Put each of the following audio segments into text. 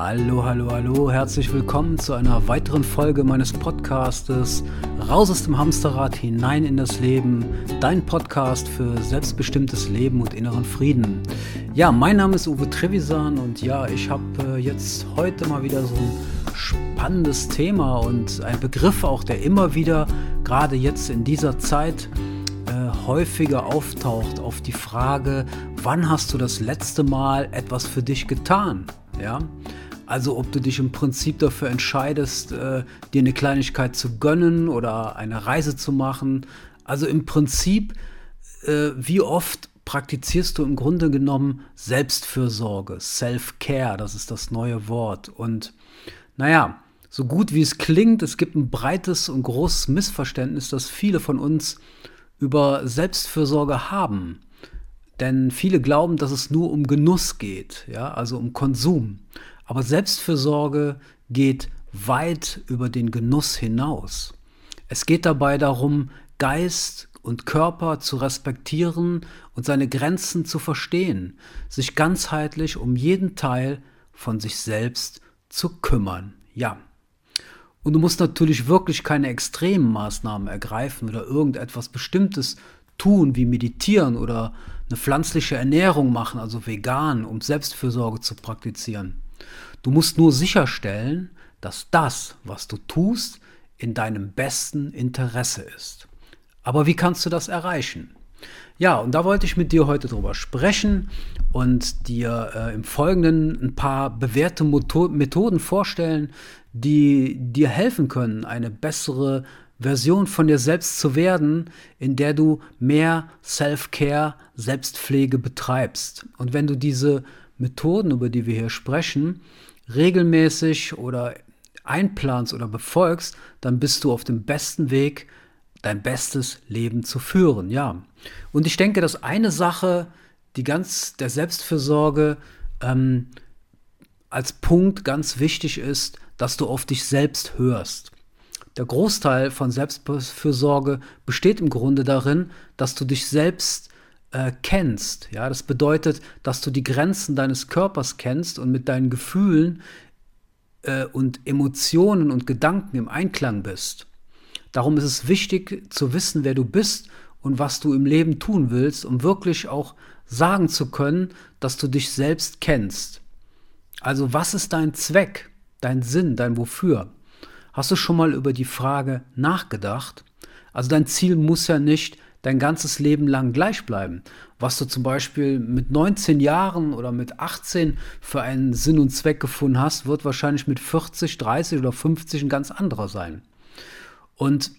Hallo, hallo, hallo, herzlich willkommen zu einer weiteren Folge meines Podcastes Raus aus dem Hamsterrad hinein in das Leben, dein Podcast für selbstbestimmtes Leben und inneren Frieden. Ja, mein Name ist Uwe Trevisan und ja, ich habe äh, jetzt heute mal wieder so ein spannendes Thema und ein Begriff auch, der immer wieder, gerade jetzt in dieser Zeit, äh, häufiger auftaucht auf die Frage, wann hast du das letzte Mal etwas für dich getan? Ja, also ob du dich im Prinzip dafür entscheidest, äh, dir eine Kleinigkeit zu gönnen oder eine Reise zu machen. Also im Prinzip, äh, wie oft praktizierst du im Grunde genommen Selbstfürsorge, Self-Care, das ist das neue Wort. Und naja, so gut wie es klingt, es gibt ein breites und großes Missverständnis, dass viele von uns über Selbstfürsorge haben. Denn viele glauben, dass es nur um Genuss geht, ja, also um Konsum. Aber Selbstfürsorge geht weit über den Genuss hinaus. Es geht dabei darum, Geist und Körper zu respektieren und seine Grenzen zu verstehen, sich ganzheitlich um jeden Teil von sich selbst zu kümmern. Ja. Und du musst natürlich wirklich keine extremen Maßnahmen ergreifen oder irgendetwas Bestimmtes tun, wie meditieren oder eine pflanzliche Ernährung machen, also vegan, um Selbstfürsorge zu praktizieren. Du musst nur sicherstellen, dass das, was du tust, in deinem besten Interesse ist. Aber wie kannst du das erreichen? Ja, und da wollte ich mit dir heute drüber sprechen und dir äh, im Folgenden ein paar bewährte Methoden vorstellen, die dir helfen können, eine bessere Version von dir selbst zu werden, in der du mehr Self-Care, Selbstpflege betreibst. Und wenn du diese Methoden, über die wir hier sprechen, regelmäßig oder einplanst oder befolgst, dann bist du auf dem besten Weg, dein bestes Leben zu führen. Ja. Und ich denke, dass eine Sache, die ganz der Selbstfürsorge ähm, als Punkt ganz wichtig ist, dass du auf dich selbst hörst. Der Großteil von Selbstfürsorge besteht im Grunde darin, dass du dich selbst äh, kennst. Ja, das bedeutet, dass du die Grenzen deines Körpers kennst und mit deinen Gefühlen äh, und Emotionen und Gedanken im Einklang bist. Darum ist es wichtig zu wissen, wer du bist und was du im Leben tun willst, um wirklich auch sagen zu können, dass du dich selbst kennst. Also was ist dein Zweck, dein Sinn, dein Wofür? Hast du schon mal über die Frage nachgedacht? Also dein Ziel muss ja nicht dein ganzes Leben lang gleich bleiben. Was du zum Beispiel mit 19 Jahren oder mit 18 für einen Sinn und Zweck gefunden hast, wird wahrscheinlich mit 40, 30 oder 50 ein ganz anderer sein. Und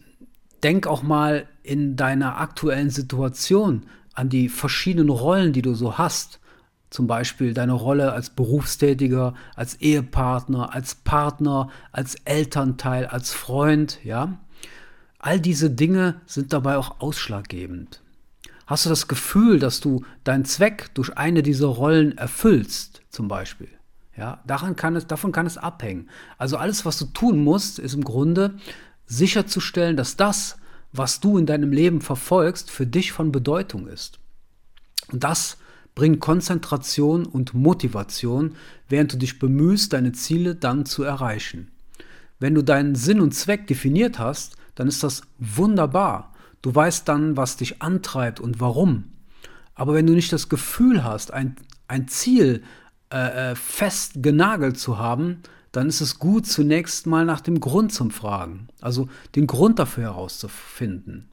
denk auch mal in deiner aktuellen Situation an die verschiedenen Rollen, die du so hast. Zum Beispiel deine Rolle als Berufstätiger, als Ehepartner, als Partner, als Elternteil, als Freund, ja. All diese Dinge sind dabei auch ausschlaggebend. Hast du das Gefühl, dass du deinen Zweck durch eine dieser Rollen erfüllst, zum Beispiel? Ja, daran kann es, davon kann es abhängen. Also alles, was du tun musst, ist im Grunde sicherzustellen, dass das, was du in deinem Leben verfolgst, für dich von Bedeutung ist. Und das bringt Konzentration und Motivation, während du dich bemühst, deine Ziele dann zu erreichen. Wenn du deinen Sinn und Zweck definiert hast, dann ist das wunderbar. Du weißt dann, was dich antreibt und warum. Aber wenn du nicht das Gefühl hast, ein, ein Ziel äh, äh, fest genagelt zu haben, dann ist es gut, zunächst mal nach dem Grund zu fragen. Also den Grund dafür herauszufinden.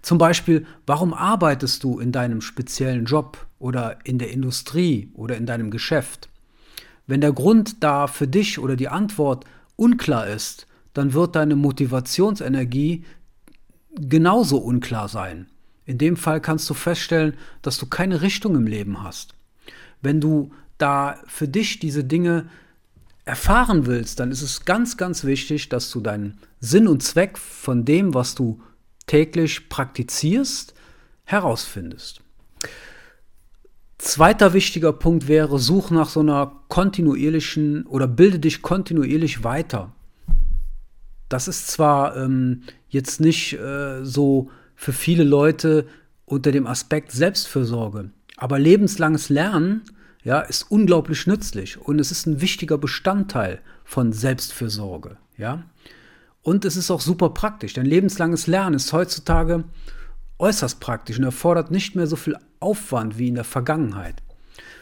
Zum Beispiel, warum arbeitest du in deinem speziellen Job oder in der Industrie oder in deinem Geschäft? Wenn der Grund da für dich oder die Antwort unklar ist, dann wird deine Motivationsenergie genauso unklar sein. In dem Fall kannst du feststellen, dass du keine Richtung im Leben hast. Wenn du da für dich diese Dinge erfahren willst, dann ist es ganz, ganz wichtig, dass du deinen Sinn und Zweck von dem, was du täglich praktizierst, herausfindest. Zweiter wichtiger Punkt wäre, such nach so einer kontinuierlichen oder bilde dich kontinuierlich weiter. Das ist zwar ähm, jetzt nicht äh, so für viele Leute unter dem Aspekt Selbstfürsorge, aber lebenslanges Lernen ja, ist unglaublich nützlich und es ist ein wichtiger Bestandteil von Selbstfürsorge, ja. Und es ist auch super praktisch, denn lebenslanges Lernen ist heutzutage äußerst praktisch und erfordert nicht mehr so viel Aufwand wie in der Vergangenheit.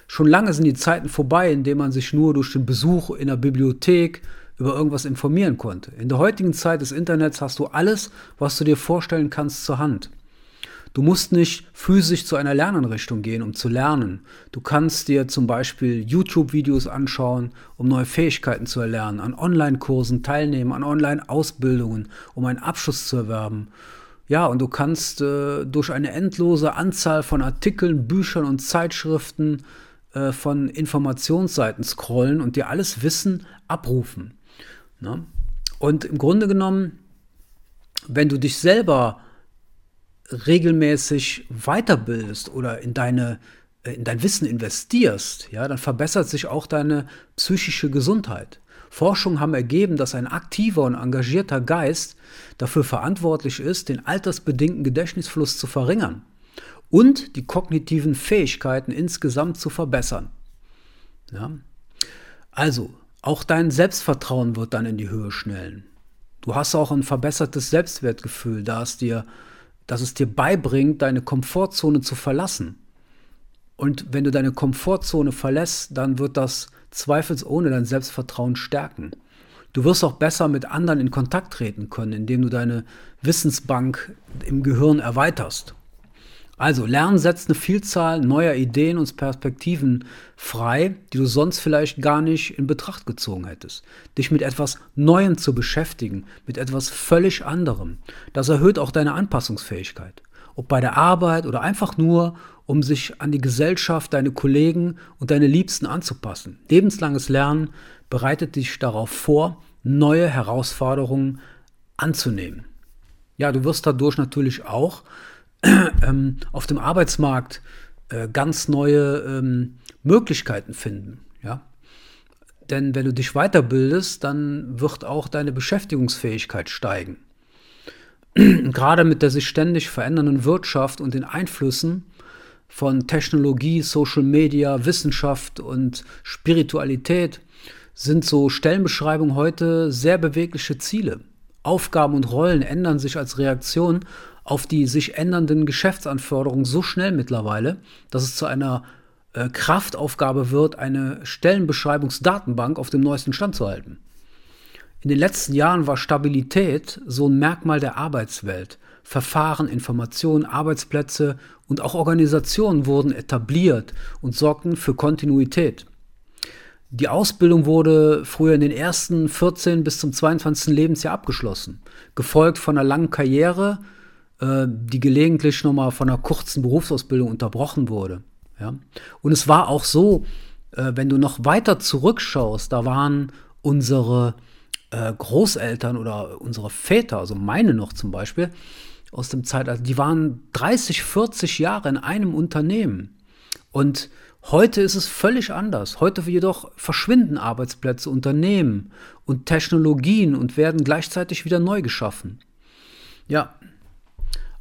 Schon lange sind die Zeiten vorbei, in denen man sich nur durch den Besuch in der Bibliothek über irgendwas informieren konnte. In der heutigen Zeit des Internets hast du alles, was du dir vorstellen kannst, zur Hand. Du musst nicht physisch zu einer Lerneinrichtung gehen, um zu lernen. Du kannst dir zum Beispiel YouTube-Videos anschauen, um neue Fähigkeiten zu erlernen, an Online-Kursen teilnehmen, an Online-Ausbildungen, um einen Abschluss zu erwerben. Ja, und du kannst äh, durch eine endlose Anzahl von Artikeln, Büchern und Zeitschriften äh, von Informationsseiten scrollen und dir alles Wissen abrufen. Ne? Und im Grunde genommen, wenn du dich selber regelmäßig weiterbildest oder in deine äh, in dein Wissen investierst, ja, dann verbessert sich auch deine psychische Gesundheit. Forschungen haben ergeben, dass ein aktiver und engagierter Geist dafür verantwortlich ist, den altersbedingten Gedächtnisfluss zu verringern und die kognitiven Fähigkeiten insgesamt zu verbessern. Ja? Also, auch dein Selbstvertrauen wird dann in die Höhe schnellen. Du hast auch ein verbessertes Selbstwertgefühl, da es dir dass es dir beibringt, deine Komfortzone zu verlassen. Und wenn du deine Komfortzone verlässt, dann wird das zweifelsohne dein Selbstvertrauen stärken. Du wirst auch besser mit anderen in Kontakt treten können, indem du deine Wissensbank im Gehirn erweiterst. Also Lernen setzt eine Vielzahl neuer Ideen und Perspektiven frei, die du sonst vielleicht gar nicht in Betracht gezogen hättest. Dich mit etwas Neuem zu beschäftigen, mit etwas völlig anderem, das erhöht auch deine Anpassungsfähigkeit. Ob bei der Arbeit oder einfach nur, um sich an die Gesellschaft, deine Kollegen und deine Liebsten anzupassen. Lebenslanges Lernen bereitet dich darauf vor, neue Herausforderungen anzunehmen. Ja, du wirst dadurch natürlich auch ähm, auf dem Arbeitsmarkt äh, ganz neue ähm, Möglichkeiten finden. Ja? Denn wenn du dich weiterbildest, dann wird auch deine Beschäftigungsfähigkeit steigen. Gerade mit der sich ständig verändernden Wirtschaft und den Einflüssen von Technologie, Social Media, Wissenschaft und Spiritualität sind so Stellenbeschreibungen heute sehr bewegliche Ziele. Aufgaben und Rollen ändern sich als Reaktion auf die sich ändernden Geschäftsanforderungen so schnell mittlerweile, dass es zu einer äh, Kraftaufgabe wird, eine Stellenbeschreibungsdatenbank auf dem neuesten Stand zu halten. In den letzten Jahren war Stabilität so ein Merkmal der Arbeitswelt. Verfahren, Informationen, Arbeitsplätze und auch Organisationen wurden etabliert und sorgten für Kontinuität. Die Ausbildung wurde früher in den ersten 14 bis zum 22. Lebensjahr abgeschlossen, gefolgt von einer langen Karriere äh, die gelegentlich nochmal von einer kurzen Berufsausbildung unterbrochen wurde. Ja? Und es war auch so, äh, wenn du noch weiter zurückschaust, da waren unsere äh, Großeltern oder unsere Väter, also meine noch zum Beispiel, aus dem Zeitalter, die waren 30, 40 Jahre in einem Unternehmen. Und heute ist es völlig anders. Heute jedoch verschwinden Arbeitsplätze, Unternehmen und Technologien und werden gleichzeitig wieder neu geschaffen. Ja,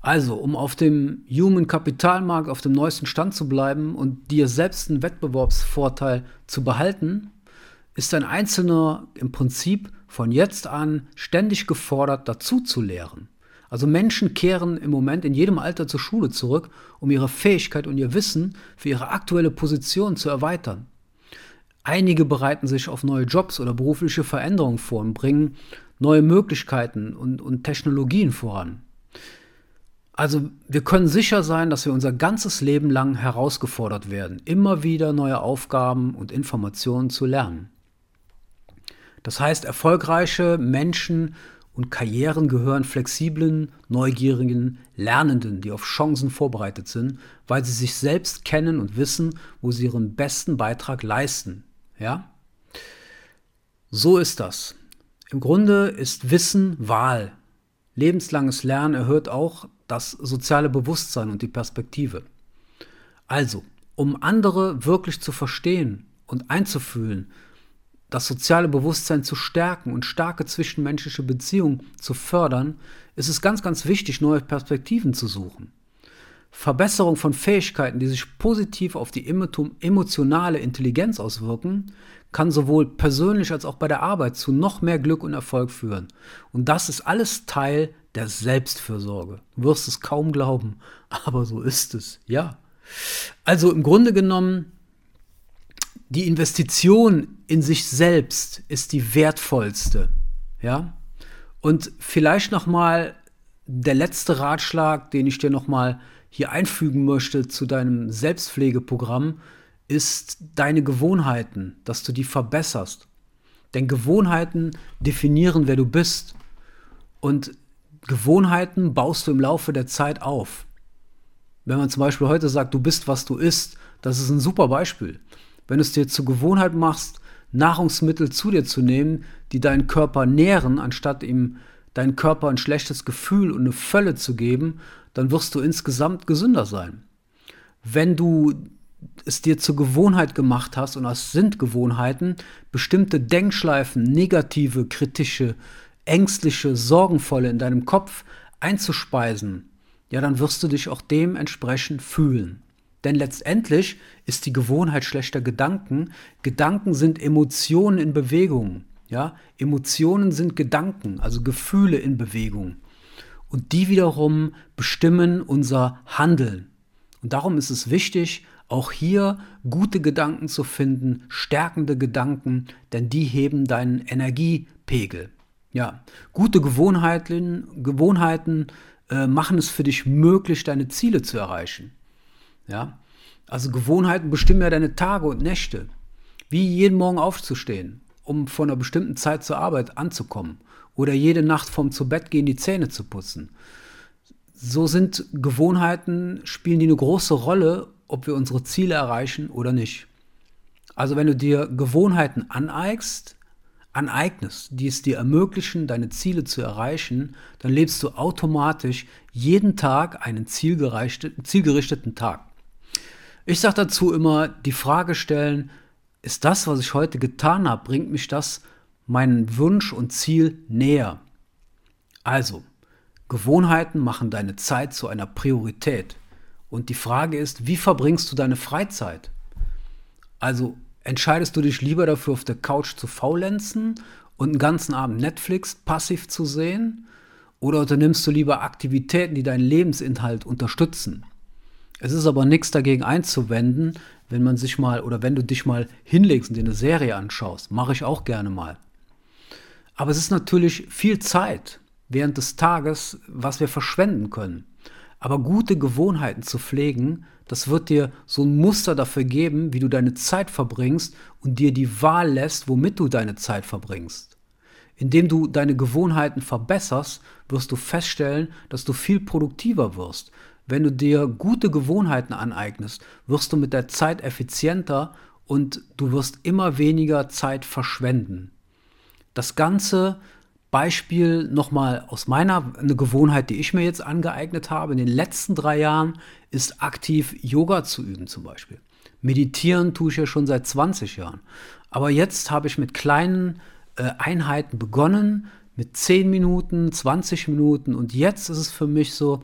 also, um auf dem Human Kapitalmarkt auf dem neuesten Stand zu bleiben und dir selbst einen Wettbewerbsvorteil zu behalten, ist ein Einzelner im Prinzip von jetzt an ständig gefordert, dazu zu lehren. Also Menschen kehren im Moment in jedem Alter zur Schule zurück, um ihre Fähigkeit und ihr Wissen für ihre aktuelle Position zu erweitern. Einige bereiten sich auf neue Jobs oder berufliche Veränderungen vor und bringen neue Möglichkeiten und, und Technologien voran. Also wir können sicher sein, dass wir unser ganzes Leben lang herausgefordert werden, immer wieder neue Aufgaben und Informationen zu lernen. Das heißt, erfolgreiche Menschen und Karrieren gehören flexiblen, neugierigen Lernenden, die auf Chancen vorbereitet sind, weil sie sich selbst kennen und wissen, wo sie ihren besten Beitrag leisten. Ja? So ist das. Im Grunde ist Wissen Wahl. Lebenslanges Lernen erhöht auch das soziale Bewusstsein und die Perspektive. Also, um andere wirklich zu verstehen und einzufühlen, das soziale Bewusstsein zu stärken und starke zwischenmenschliche Beziehungen zu fördern, ist es ganz, ganz wichtig, neue Perspektiven zu suchen. Verbesserung von Fähigkeiten, die sich positiv auf die emotionale Intelligenz auswirken, kann sowohl persönlich als auch bei der Arbeit zu noch mehr Glück und Erfolg führen. Und das ist alles Teil der Selbstfürsorge. Du wirst es kaum glauben, aber so ist es, ja. Also im Grunde genommen, die Investition in sich selbst ist die wertvollste, ja. Und vielleicht noch mal der letzte Ratschlag, den ich dir noch mal hier einfügen möchte zu deinem Selbstpflegeprogramm, ist deine Gewohnheiten, dass du die verbesserst. Denn Gewohnheiten definieren, wer du bist. Und Gewohnheiten baust du im Laufe der Zeit auf. Wenn man zum Beispiel heute sagt, du bist, was du isst, das ist ein super Beispiel. Wenn du es dir zur Gewohnheit machst, Nahrungsmittel zu dir zu nehmen, die deinen Körper nähren, anstatt ihm deinen Körper ein schlechtes Gefühl und eine Völle zu geben, dann wirst du insgesamt gesünder sein. Wenn du es dir zur Gewohnheit gemacht hast, und das sind Gewohnheiten, bestimmte Denkschleifen, negative, kritische, ängstliche, sorgenvolle in deinem Kopf einzuspeisen, ja, dann wirst du dich auch dementsprechend fühlen. Denn letztendlich ist die Gewohnheit schlechter Gedanken. Gedanken sind Emotionen in Bewegung. Ja, Emotionen sind Gedanken, also Gefühle in Bewegung. Und die wiederum bestimmen unser Handeln. Und darum ist es wichtig, auch hier gute Gedanken zu finden, stärkende Gedanken, denn die heben deinen Energiepegel. Ja, gute Gewohnheiten, Gewohnheiten äh, machen es für dich möglich, deine Ziele zu erreichen. Ja, also Gewohnheiten bestimmen ja deine Tage und Nächte. Wie jeden Morgen aufzustehen, um von einer bestimmten Zeit zur Arbeit anzukommen. Oder jede Nacht vom zu Bett gehen die Zähne zu putzen. So sind Gewohnheiten, spielen die eine große Rolle, ob wir unsere Ziele erreichen oder nicht. Also wenn du dir Gewohnheiten aneignest, aneignest, die es dir ermöglichen, deine Ziele zu erreichen, dann lebst du automatisch jeden Tag einen zielgerichteten Tag. Ich sage dazu immer, die Frage stellen, ist das, was ich heute getan habe, bringt mich das meinen Wunsch und Ziel näher? Also, Gewohnheiten machen deine Zeit zu einer Priorität. Und die Frage ist, wie verbringst du deine Freizeit? Also entscheidest du dich lieber dafür, auf der Couch zu faulenzen und einen ganzen Abend Netflix passiv zu sehen? Oder unternimmst du lieber Aktivitäten, die deinen Lebensinhalt unterstützen? Es ist aber nichts dagegen einzuwenden, wenn man sich mal oder wenn du dich mal hinlegst und dir eine Serie anschaust. Mache ich auch gerne mal. Aber es ist natürlich viel Zeit während des Tages, was wir verschwenden können. Aber gute Gewohnheiten zu pflegen, das wird dir so ein Muster dafür geben, wie du deine Zeit verbringst und dir die Wahl lässt, womit du deine Zeit verbringst. Indem du deine Gewohnheiten verbesserst, wirst du feststellen, dass du viel produktiver wirst. Wenn du dir gute Gewohnheiten aneignest, wirst du mit der Zeit effizienter und du wirst immer weniger Zeit verschwenden. Das Ganze Beispiel nochmal aus meiner, eine Gewohnheit, die ich mir jetzt angeeignet habe in den letzten drei Jahren, ist aktiv Yoga zu üben zum Beispiel. Meditieren tue ich ja schon seit 20 Jahren. Aber jetzt habe ich mit kleinen äh, Einheiten begonnen, mit 10 Minuten, 20 Minuten und jetzt ist es für mich so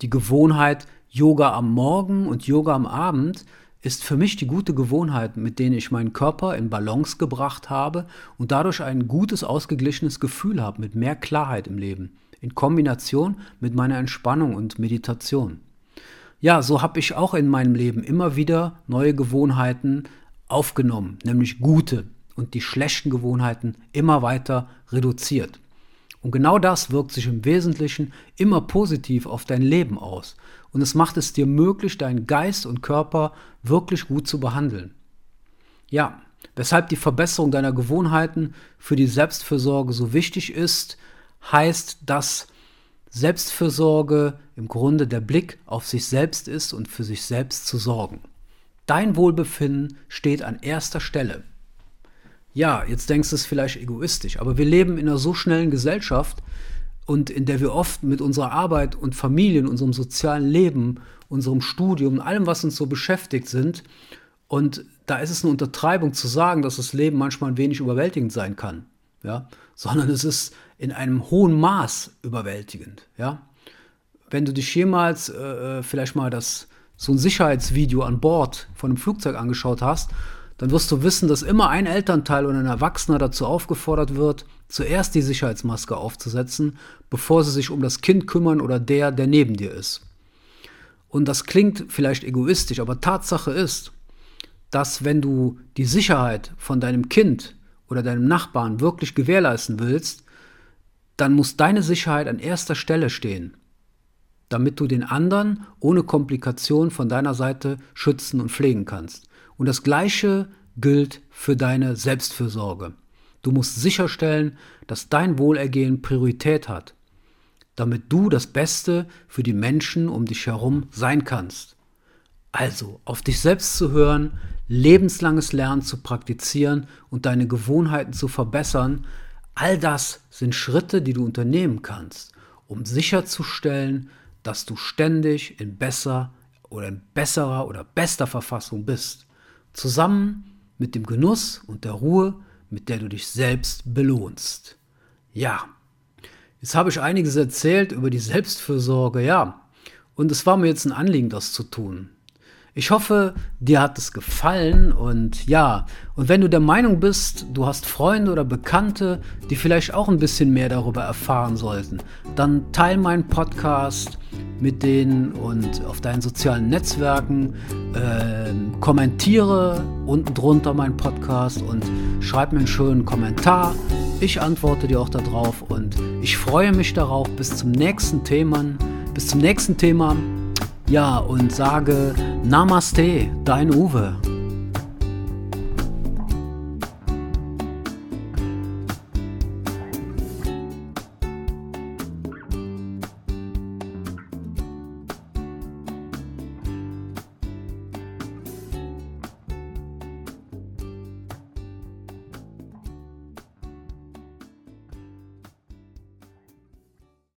die Gewohnheit, Yoga am Morgen und Yoga am Abend ist für mich die gute Gewohnheit, mit denen ich meinen Körper in Balance gebracht habe und dadurch ein gutes, ausgeglichenes Gefühl habe, mit mehr Klarheit im Leben, in Kombination mit meiner Entspannung und Meditation. Ja, so habe ich auch in meinem Leben immer wieder neue Gewohnheiten aufgenommen, nämlich gute und die schlechten Gewohnheiten immer weiter reduziert. Und genau das wirkt sich im Wesentlichen immer positiv auf dein Leben aus und es macht es dir möglich, deinen Geist und Körper wirklich gut zu behandeln. Ja, weshalb die Verbesserung deiner Gewohnheiten für die Selbstfürsorge so wichtig ist, heißt, dass Selbstfürsorge im Grunde der Blick auf sich selbst ist und für sich selbst zu sorgen. Dein Wohlbefinden steht an erster Stelle. Ja, jetzt denkst du es vielleicht egoistisch, aber wir leben in einer so schnellen Gesellschaft, und in der wir oft mit unserer Arbeit und Familie, unserem sozialen Leben, unserem Studium, allem, was uns so beschäftigt sind. Und da ist es eine Untertreibung zu sagen, dass das Leben manchmal ein wenig überwältigend sein kann, ja, sondern es ist in einem hohen Maß überwältigend, ja. wenn du dich jemals äh, äh, vielleicht mal das, so ein Sicherheitsvideo an Bord von einem Flugzeug angeschaut hast, dann wirst du wissen, dass immer ein Elternteil oder ein Erwachsener dazu aufgefordert wird, zuerst die Sicherheitsmaske aufzusetzen, bevor sie sich um das Kind kümmern oder der, der neben dir ist. Und das klingt vielleicht egoistisch, aber Tatsache ist, dass wenn du die Sicherheit von deinem Kind oder deinem Nachbarn wirklich gewährleisten willst, dann muss deine Sicherheit an erster Stelle stehen, damit du den anderen ohne Komplikation von deiner Seite schützen und pflegen kannst. Und das Gleiche gilt für deine Selbstfürsorge. Du musst sicherstellen, dass dein Wohlergehen Priorität hat, damit du das Beste für die Menschen um dich herum sein kannst. Also auf dich selbst zu hören, lebenslanges Lernen zu praktizieren und deine Gewohnheiten zu verbessern, all das sind Schritte, die du unternehmen kannst, um sicherzustellen, dass du ständig in besser oder in besserer oder bester Verfassung bist, zusammen mit dem Genuss und der Ruhe, mit der du dich selbst belohnst. Ja, jetzt habe ich einiges erzählt über die Selbstfürsorge, ja, und es war mir jetzt ein Anliegen, das zu tun. Ich hoffe, dir hat es gefallen und ja, und wenn du der Meinung bist, du hast Freunde oder Bekannte, die vielleicht auch ein bisschen mehr darüber erfahren sollten, dann teil meinen Podcast mit denen und auf deinen sozialen Netzwerken, äh, kommentiere unten drunter meinen Podcast und schreib mir einen schönen Kommentar. Ich antworte dir auch darauf und ich freue mich darauf bis zum nächsten Thema. Bis zum nächsten Thema. Ja, und sage Namaste, dein Uwe.